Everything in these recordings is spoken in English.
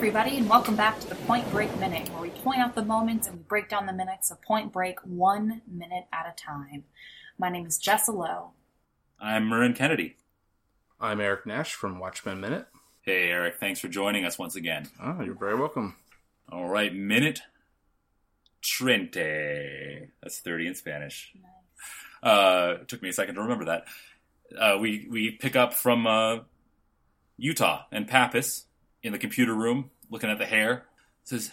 Hey, everybody, and welcome back to the Point Break Minute, where we point out the moments and we break down the minutes of Point Break one minute at a time. My name is Jessa Lowe. I'm Marin Kennedy. I'm Eric Nash from Watchmen Minute. Hey, Eric, thanks for joining us once again. Oh, you're very welcome. All right, minute trente. That's 30 in Spanish. Uh, it took me a second to remember that. Uh, we, we pick up from uh, Utah and Pappas in the computer room looking at the hair. Says,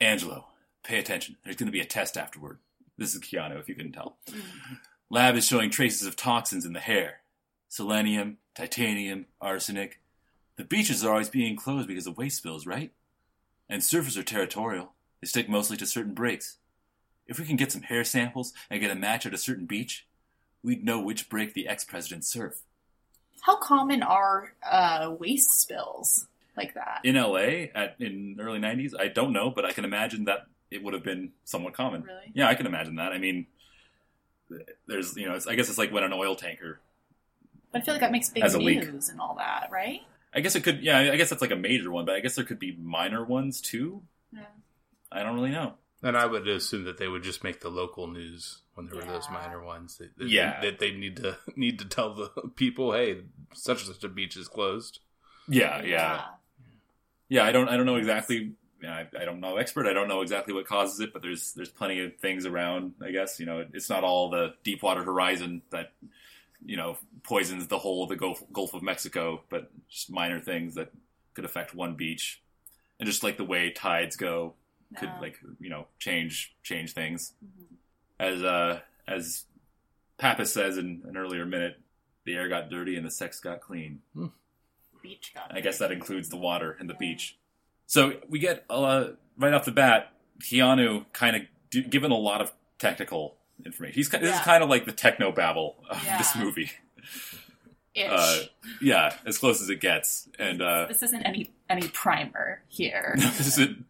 Angelo, pay attention. There's going to be a test afterward. This is Keanu, if you couldn't tell. Lab is showing traces of toxins in the hair selenium, titanium, arsenic. The beaches are always being closed because of waste spills, right? And surfers are territorial. They stick mostly to certain breaks. If we can get some hair samples and get a match at a certain beach, we'd know which break the ex president surfed. How common are uh, waste spills like that? In LA at in early 90s, I don't know, but I can imagine that it would have been somewhat common. Really? Yeah, I can imagine that. I mean, there's, you know, it's, I guess it's like when an oil tanker But I feel like that makes big As a leak. news and all that, right? I guess it could, yeah, I guess that's like a major one, but I guess there could be minor ones too. Yeah. I don't really know. And I would assume that they would just make the local news when there were those minor ones. That, that Yeah. that they need to need to tell the people, hey, such and such a beach is closed. Yeah, yeah, yeah. I don't, I don't know exactly. Yeah, I, I don't know expert. I don't know exactly what causes it, but there's, there's plenty of things around. I guess you know, it's not all the Deepwater Horizon that you know poisons the whole of the Gulf, Gulf of Mexico, but just minor things that could affect one beach, and just like the way tides go could No. like you know change change things. Mhm. As uh as Pappas says in an earlier minute, the air got dirty and the sex got clean. Beach got I guess that includes the water and the beach. So we get uh, right off the bat, Keanu kind of d- given a lot of technical information. He's ki- this is kind of like the techno babble of this movie. Uh, yeah, as close as it gets. And uh, this isn't any any primer here. this is in,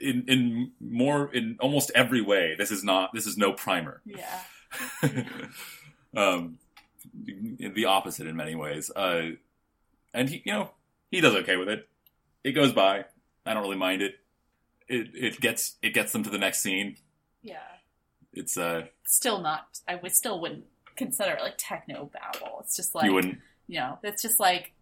in in more in almost every way. This is not. This is no primer. yeah. um, the opposite in many ways. Uh, and he, you know, he does okay with it. It goes by. I don't really mind it. It it gets it gets them to the next scene. Yeah. It's uh, Still not. I would still wouldn't consider it like techno babble. It's just like you wouldn't. you know, it's just like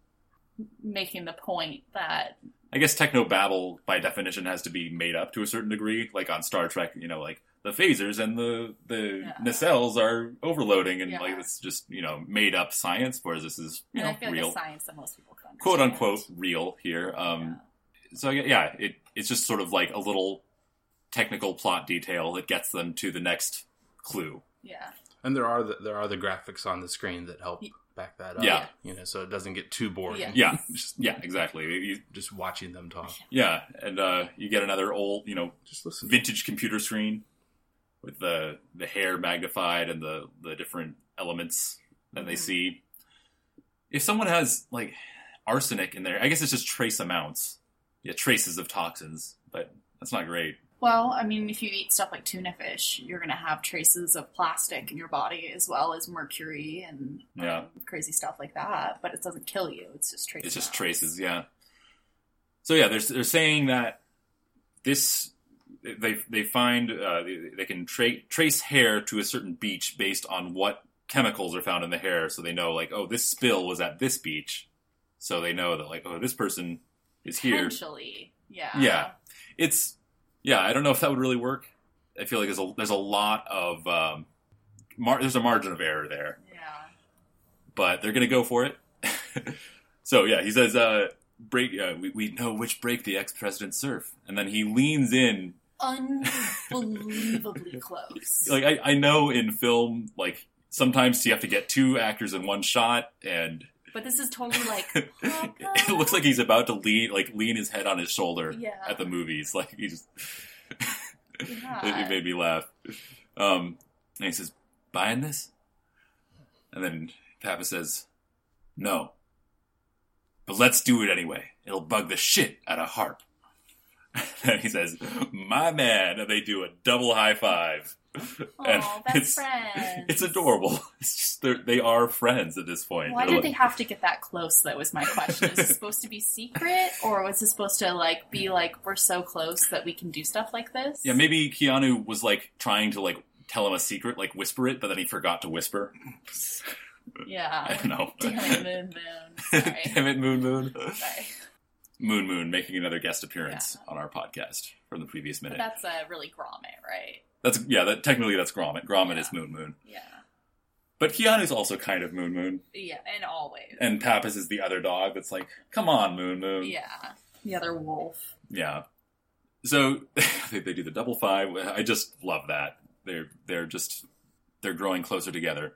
making the point that I guess techno babble by definition has to be made up to a certain degree. Like on Star Trek, you know, like the phasers and the the Yeah. nacelles are overloading, and Yeah. like it's just you know made up science. Whereas this is you and I know feel like real, science that most people can quote unquote real here. Um, so yeah, it it's just sort of like a little technical plot detail that gets them to the next clue. yeah. And there are the, there are the graphics on the screen that help Y- back that up. Yeah. you know, so it doesn't get too boring. Yeah. Yeah, just, yeah, exactly. You, just watching them talk. yeah, and uh, you get another old, you know, Just listen. vintage computer screen with the the hair magnified and the the different elements that they Mhm. see. If someone has like arsenic in there, I guess it's just trace amounts. Yeah, traces of toxins, but that's not great. Well, I mean, if you eat stuff like tuna fish, you're going to have traces of plastic in your body as well as mercury and um, crazy stuff like that. But it doesn't kill you; it's just traces. It's just traces, yeah. So yeah, they're they're saying that this they they find uh, they, they can tra- trace hair to a certain beach based on what chemicals are found in the hair, so they know like oh this spill was at this beach, so they know that like oh this person is here. Potentially, yeah. Yeah. It's yeah, I don't know if that would really work. I feel like there's a there's a lot of um, mar- there's a margin of error there Yeah. but they're gonna go for it. so yeah, he says, uh, "Break. Uh, we, we know which break the ex-president surf," and then he leans in. Unbelievably close. Like I, I know in film, like sometimes you have to get two actors in one shot, and but this is totally like. it looks like he's about to lean, like lean his head on his shoulder Yeah. at the movies. Like he just, Yeah. it made me laugh. Um, and he says, "Buying this?" And then Papa says, "No, but let's do it anyway. It'll bug the shit out of Harp." And he says, "My man," and they do a double high five. Oh, it's, friends. It's adorable. It's just they're, friends at this point. Why They're did they have to get that close? That was my question. Is it supposed to be secret, or was it supposed to like be like we're so close that we can do stuff like this? Yeah, maybe Keanu was like trying to like tell him a secret, like whisper it, but then he forgot to whisper. Yeah. I don't know. Damn it, Moon Moon. Sorry. Damn it, Moon Moon. Sorry. Moon Moon making another guest appearance on our podcast from the previous But minute. that's uh, really Gromit, right? That's yeah. That technically that's Gromit. Gromit Yeah. is Moon Moon, Yeah. but Keanu's also kind of Moon Moon, Yeah, and always. and Pappas is the other dog that's like, "Come on, Moon Moon." yeah. The other wolf. Yeah. So they, they do the double five. I just love that. They're they're just they're growing closer together.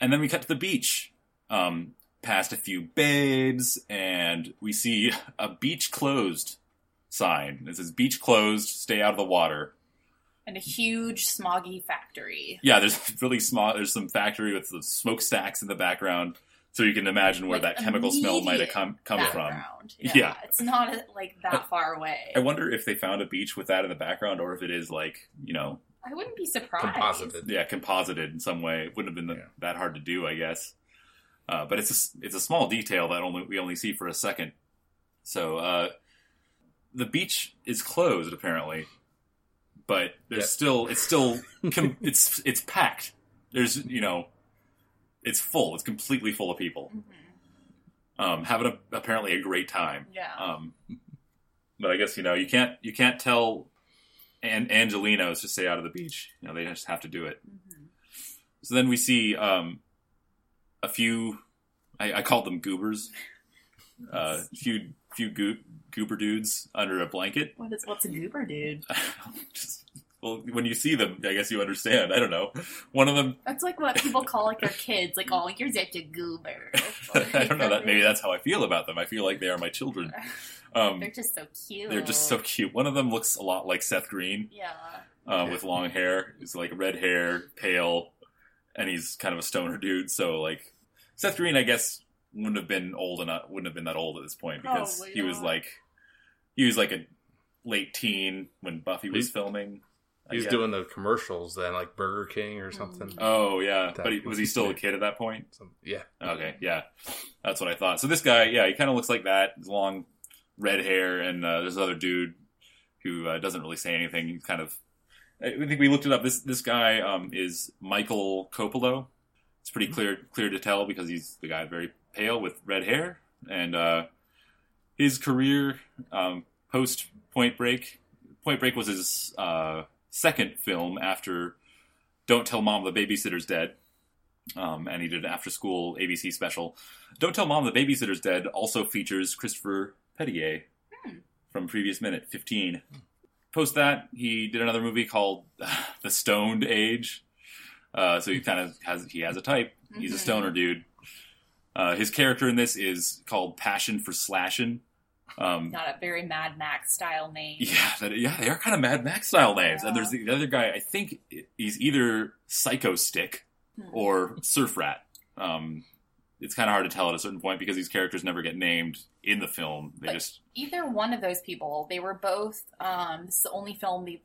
And then we cut to the beach, um, past a few babes, and we see a beach closed sign. It says "Beach closed. Stay out of the water." And a huge smoggy factory. Yeah, there's really small. There's some factory with the smokestacks in the background, so you can imagine where Like, that chemical smell might have immediate come come from. Yeah. Yeah. It's not like that far away. I wonder if they found a beach with that in the background, or if it is like you know I wouldn't be surprised. Composited. yeah, composited in some way. It wouldn't have been Yeah. that hard to do, I guess. Uh, but it's a, s- it's a small detail that only we only see for a second. So uh, the beach is closed apparently, but there's Yeah. still it's still com- it's it's packed. There's you know, it's full. It's completely full of people Mhm. um, having a, apparently a great time. Yeah. Um, but I guess you know you can't you can't tell An- Angelinos to stay out of the beach. You know they just have to do it. Mhm. So then we see um, a few. I, I called them goobers. Uh, a few few goo- goober dudes under a blanket. What is what's a goober dude? Just, well, when you see them, I guess you understand. I don't know. One of them. That's like what people call like their kids, like, oh, you're such a goober. I don't know that. Maybe that's how I feel about them. I feel like they are my children. Um, They're just so cute. they're just so cute. One of them looks a lot like Seth Green. Yeah. uh, with long hair. It's like red hair, pale, and he's kind of a stoner dude. So like Seth Green, I guess wouldn't have been old enough. Wouldn't have been that old at this point because Probably he was not. like he was like a late teen when Buffy was He- filming. I He's guess. doing the commercials then, like Burger King or something. Mm. Oh yeah, That but he, was he still a kid at that point? Some- yeah. Okay, yeah, that's what I thought. So this guy, yeah, he kind of looks like that, His long red hair, and uh, there's another dude who uh, doesn't really say anything. He's kind of, I think we looked it up. This this guy um, is Michael Kopelow. It's pretty clear clear to tell because he's the guy very pale with red hair, and uh, his career um, post Point Break. Point Break was his uh, second film after Don't Tell Mom the Babysitter's Dead um, and he did an after school ABC special. Don't Tell Mom the Babysitter's Dead also features Christopher Pettiet Hmm. from previous minute 15. Post that, he did another movie called The Stoned Age. Uh, so he kind of has he has a type. He's a Mhm. stoner dude. Uh, his character in this is called Passion for Slashin'. Um, Not a very Mad Max style name. yeah, that, yeah, they are kind of Mad Max style names. And Yeah. there's the other guy. I think he's either Psycho Stick Hmm. or Surf Rat. Um, it's kind of hard to tell at a certain point because these characters never get named in the film. They But- just Either one of those people, they were both. Um, this is the only film they've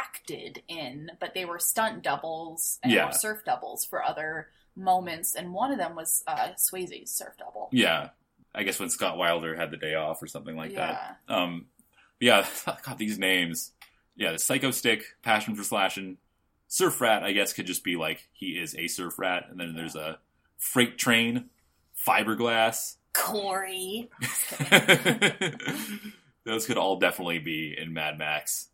acted in, but they were stunt doubles and Yeah. surf doubles for other moments, and one of them was uh, Swayze's surf double. yeah. I guess when Scott Wilder had the day off or something like yeah. that. Um, yeah, God, these names. Yeah, the Psycho Stick, Passion for Slashing, Surf Rat. I guess could just be like he is a surf rat, and then there's a Freight Train, Fiberglass. Corey. Those could all definitely be in Mad Max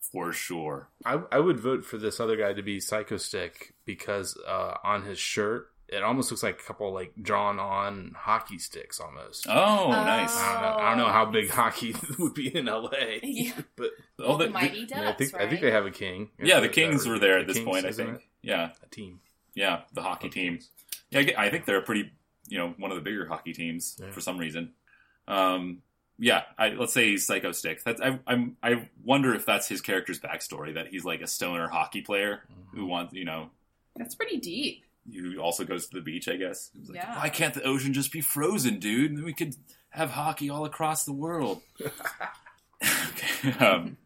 for sure. I, I would vote for this other guy to be Psycho Stick because uh, on his shirt it almost looks like a couple like drawn on hockey sticks almost. Oh, nice. I don't know. I don't know how big hockey would be in LA, Yeah. but Oh, the, the- Mighty I, Ducks, mean, I think right? I think they have a king. yeah, the Kings were there at The this Kings, point. I think. it? Yeah, a team. yeah, the hockey team. Yeah, I I think they're pretty. You know, one of the bigger hockey teams Yeah. for some reason. Um, yeah, I, let's say he's Psycho Stick. That's I, I'm. I wonder if that's his character's backstory that he's like a stoner hockey player who wants, you know, That's pretty deep. who also goes to the beach. I guess. Like, Yeah. Why can't the ocean just be frozen, dude? And We could have hockey all across the world. okay. um,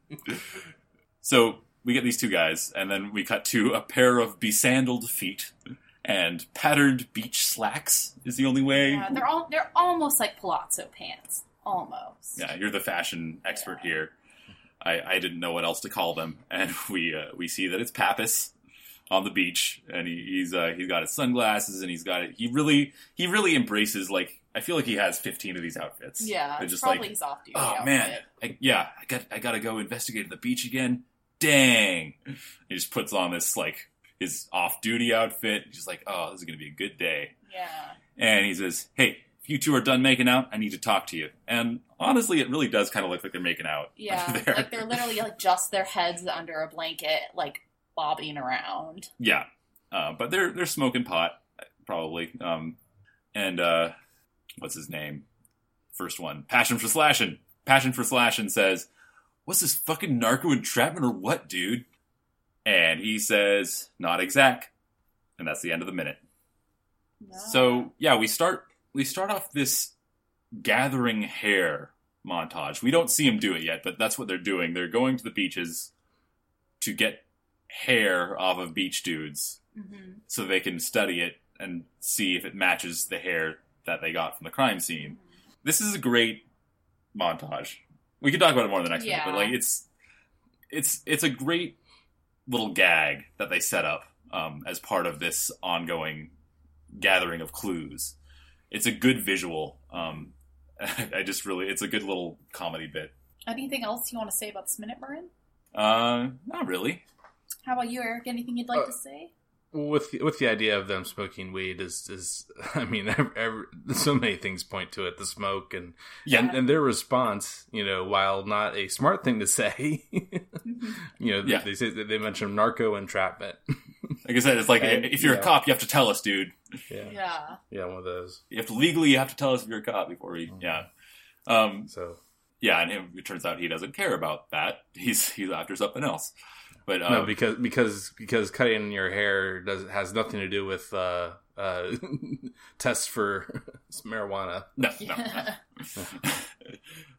so we get these two guys, and then we cut to a pair of besandaled feet and patterned beach slacks is the only way. Yeah, they're all they're almost like palazzo pants. Almost. Yeah, you're the fashion expert here. I, I didn't know what else to call them, and we uh, we see that it's Pappas on the beach, and he, he's uh, he's got his sunglasses, and he's got it. He really he really embraces like I feel like he has 15 of these outfits. Yeah, They're just probably like his off duty. oh man, I, yeah, I got I got to go investigate the beach again. Dang, he just puts on this like his off duty outfit. He's like, oh, this is gonna be a good day. Yeah. And he says, hey, if you two are done making out, I need to talk to you. And honestly, it really does kind of look like they're making out. Yeah. like they're literally like just their heads under a blanket, like bobbing around. Yeah, uh, but they're they're smoking pot probably. Um, and uh, what's his name? First one, Passion for Slashing. Passion for Slashing says, "What's this fucking narco entrapment or what, dude?" And he says, "Not exact." And that's the end of the minute. So yeah, we start we start off this gathering hair montage. We don't see him do it yet, but that's what they're doing. They're going to the beaches to get hair off of beach dudes Mhm. so they can study it and see if it matches the hair that they got from the crime scene. This is a great montage. We can talk about it more in the next Yeah. one, but like it's it's it's a great little gag that they set up um, as part of this ongoing gathering of clues. It's a good visual. Um, I just really, it's a good little comedy bit. Anything else you want to say about this minute, Marin? Uh, not really. How about you, Eric? Anything you'd like Uh, to say? With with the idea of them smoking weed is is I mean every, every, so many things point to it the smoke and Yeah, and, and their response you know while not a smart thing to say you know Yeah. they say they mention narco entrapment like I said, it's like And- if you're yeah. a cop, you have to tell us, dude. yeah. Yeah. yeah one of those You have to legally, you have to tell us if you're a cop before we, yeah. Um, so yeah, and him, it turns out he doesn't care about that. He's he's after something else. But uh, no because because because cutting your hair does has nothing to do with uh uh tests for marijuana no, no, no.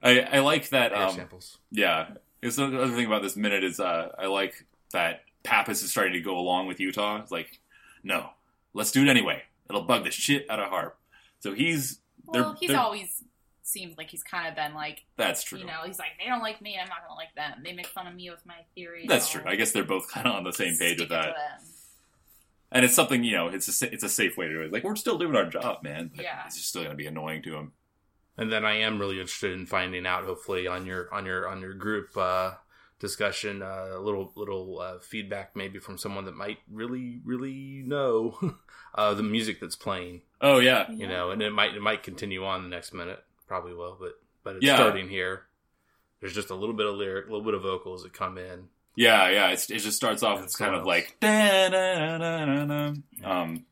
I I like that. hair Um, samples Yeah. It's the other thing about this minute is uh, I like that Pappas is starting to go along with Utah. It's like, no, let's do it anyway. It'll bug the shit out of Harp. So he's Well, They're- he's they're- always seems like he's kind of been like, that's true. you know, he's like, they don't like me, I'm not gonna like them. They make fun of me with my theory. that's true. I guess they're both kind of on the same page with stick it to that. And it's something you know, it's a it's a safe way to do it. Like we're still doing our job, man. But Yeah. it's just still gonna be annoying to him. And then I am really interested in finding out, hopefully, on your on your on your group uh, discussion, uh, a little little uh, feedback maybe from someone that might really really know uh, the music that's playing. Oh yeah, You know, and it might it might continue on the next minute, probably will, but but it's Yeah. starting here. There's just a little bit of lyric, a little bit of vocals that come in. yeah, yeah. It's, it just starts off. Yeah, It's kind of like da-da-da-da-da. um,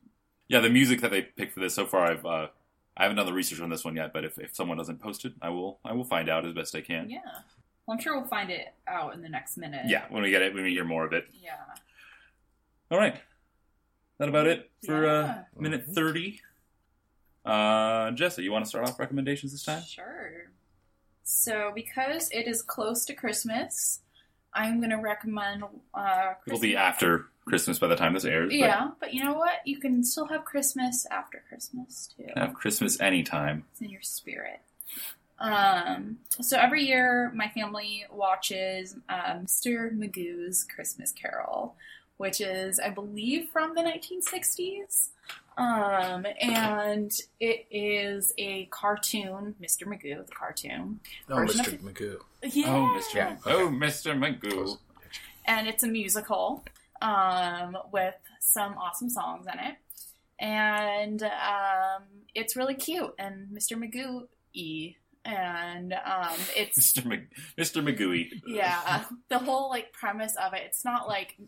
yeah. The music that they picked for this so far, I've uh, I haven't done the research on this one yet. But if, if someone doesn't post it, I will I will find out as best I can. Yeah. Well, I'm sure we'll find it out in the next minute. Yeah, when we get it, when we hear more of it. Yeah. All right, that about it for uh, minute thirty. Uh, Jessa, you want to start off recommendations this time? Sure. So, because it is close to Christmas, I'm going to recommend. Uh, It'll be after Christmas by the time this airs. but Yeah, but you know what? You can still have Christmas after Christmas too. have Christmas anytime. It's in your spirit. Um, so every year, my family watches uh, Mr. Magoo's Christmas Carol, which is, I believe, from the 1960s. Um, and it is a cartoon, Mr. Magoo, the cartoon. Oh, Mr. of- Magoo. Yeah. Oh, Mr. Yeah. Oh, Mr. Magoo. and it's a musical um, with some awesome songs in it. And um, it's really cute and Mr. Magoo y. And um, it's Mr. Mag- Mr. Magooey. yeah, the whole like premise of it. It's not like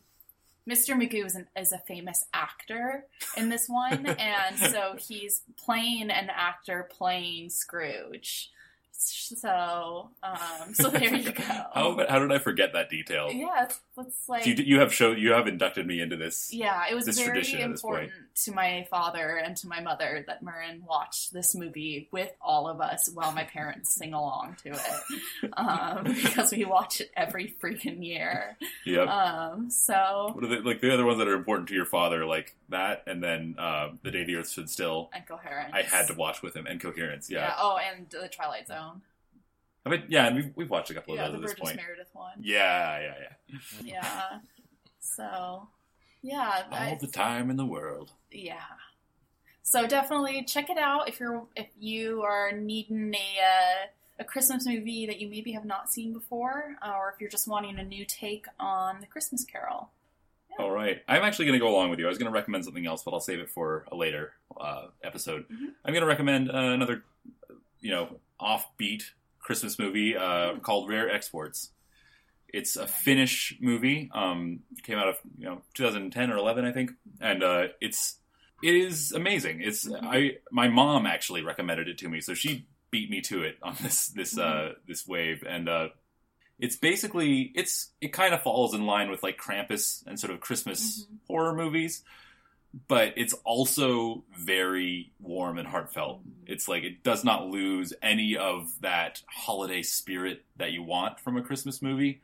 Mr. Magoo is, an, is a famous actor in this one, and so he's playing an actor playing Scrooge. So, um, so there you go. How, how did I forget that detail? Yeah, it's, it's like So you, you have show you have inducted me into this. yeah, it was this very tradition at this point. important to my father and to my mother that Marin watched this movie with all of us while my parents sing along to it um, because we watch it every freaking year. Yep. Um, so what are the, like the other ones that are important to your father, like that, and then uh, the day the Earth stood still. and coherence. I had to watch with him and coherence. Yeah. Oh, and the Twilight Zone. I mean, yeah, and we've, we've watched a couple of Yeah, those the at this Burgess point. Meredith one. Yeah, yeah, yeah. Yeah. So, yeah, All I- the time in the world. yeah. So definitely check it out if you're if you are needing a uh, a Christmas movie that you maybe have not seen before, uh, or if you're just wanting a new take on the Christmas Carol. All right. I'm actually going to go along with you. I was going to recommend something else, but I'll save it for a later uh, episode. Mhm. I'm going to recommend uh, another, you know, offbeat Christmas movie uh, called Rare Exports. It's a Finnish movie. Um, came out of you know 2010 or 11, I think, and uh, it's it is amazing. It's. I my mom actually recommended it to me, so she beat me to it on this this uh, this wave, and uh, it's basically it's it kind of falls in line with like Krampus and sort of Christmas Mhm. horror movies, but it's also very warm and heartfelt. It's like it does not lose any of that holiday spirit that you want from a Christmas movie,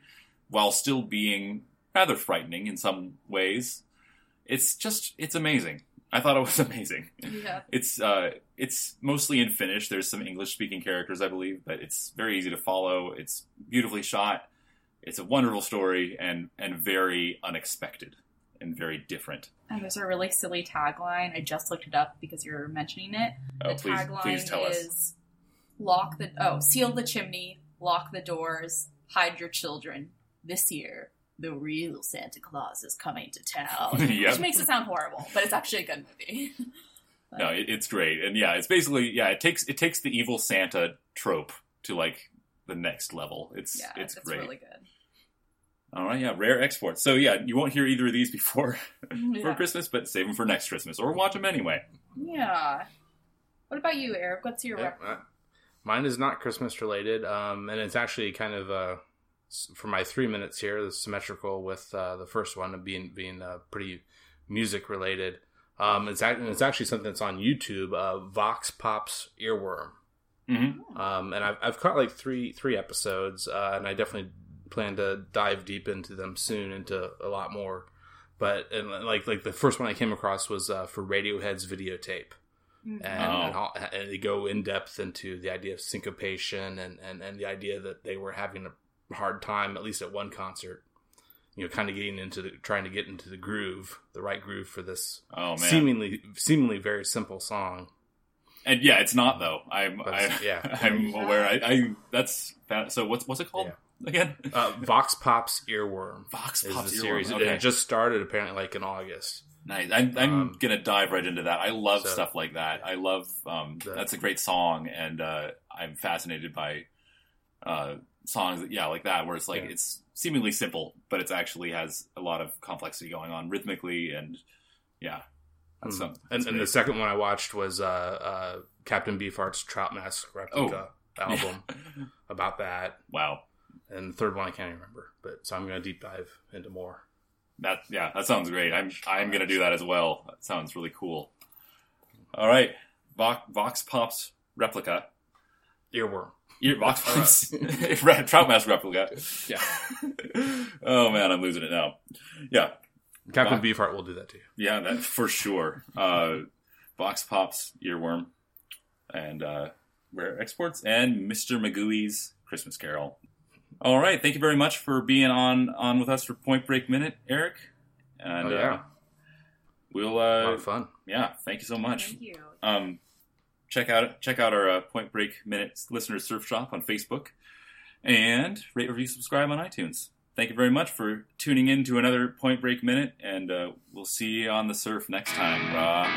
while still being rather frightening in some ways. It's just it's amazing. I thought it was amazing. Yeah. It's uh, it's mostly in Finnish. There's some English speaking characters, I believe, but it's very easy to follow. It's beautifully shot. It's a wonderful story and and very unexpected and very different. Oh, and there's a really silly tagline. I just looked it up because you were mentioning it. Oh, the please, tagline please tell is us. lock the oh seal the chimney lock the doors hide your children this year the real santa claus is coming to town Yep. which makes it sound horrible but it's actually a good movie No, it, it's great, and yeah, it's basically yeah, it takes it takes the evil Santa trope to like the next level. It's yeah it's, it's, great. really good All right, yeah, rare exports. So yeah, you won't hear either of these before for. Christmas, but save them for next Christmas or watch them anyway. yeah what about you eric what's your Yeah, rec- uh, mine is not Christmas related, um, and it's actually kind of uh, for my three minutes here, the symmetrical with uh, the first one being being uh, pretty music related. Um, it's act- it's actually something that's on YouTube. Uh, Vox Pops Earworm, hmm um, and I've I've caught like three three episodes, uh, and I definitely plan to dive deep into them soon, into a lot more. But and like like the first one I came across was uh, for Radiohead's videotape Mm. and, Oh. and, how, and they go in depth into the idea of syncopation and, and, and the idea that they were having a hard time, at least at one concert, you know, kind of getting into the, trying to get into the groove, the right groove for this Oh man, seemingly seemingly very simple song. and yeah, it's not though. I'm I, yeah, I'm aware. I, I that's fa- so. What's what's it called again? Uh, Vox Pop's Earworm Vox Pops the Earworm. series, and Okay. it just started apparently like in August. Nice. I'm, I'm Um, gonna dive right into that. I love so- stuff like that. I love. Um, The- that's a great song, and uh, I'm fascinated by uh, songs. That, yeah, like that, where it's like Yeah. it's seemingly simple, but it's actually has a lot of complexity going on rhythmically, and yeah, that's Mhm. some. And, that's and the second one I watched was uh, uh, Captain Beefheart's Trout Mask replica album about that. wow, And the third one I can't remember, but so I'm going to deep dive into more. that yeah, that sounds great. I'm I'm gonna do that as well. That sounds really cool. All right, Vox, Vox Pops replica. Earworm. Ear, Vox Pops Trout Mask replica. Yeah. oh man, I'm losing it now. Yeah, Captain Wow. Beefheart will do that too. yeah, that for sure. Uh, Vox Pops earworm and uh, rare exports and Mr. Magooey's Christmas Carol. All right, thank you very much for being on on with us for Point Break Minute, Eric. And oh yeah, uh, we'll a uh, of fun. yeah, thank you so much. thank you Um, check out check out our uh, Point Break Minute listeners surf shop on Facebook, and rate, review, subscribe on iTunes. Thank you very much for tuning in to another Point Break Minute, and uh, we'll see you on the surf next time. Rah.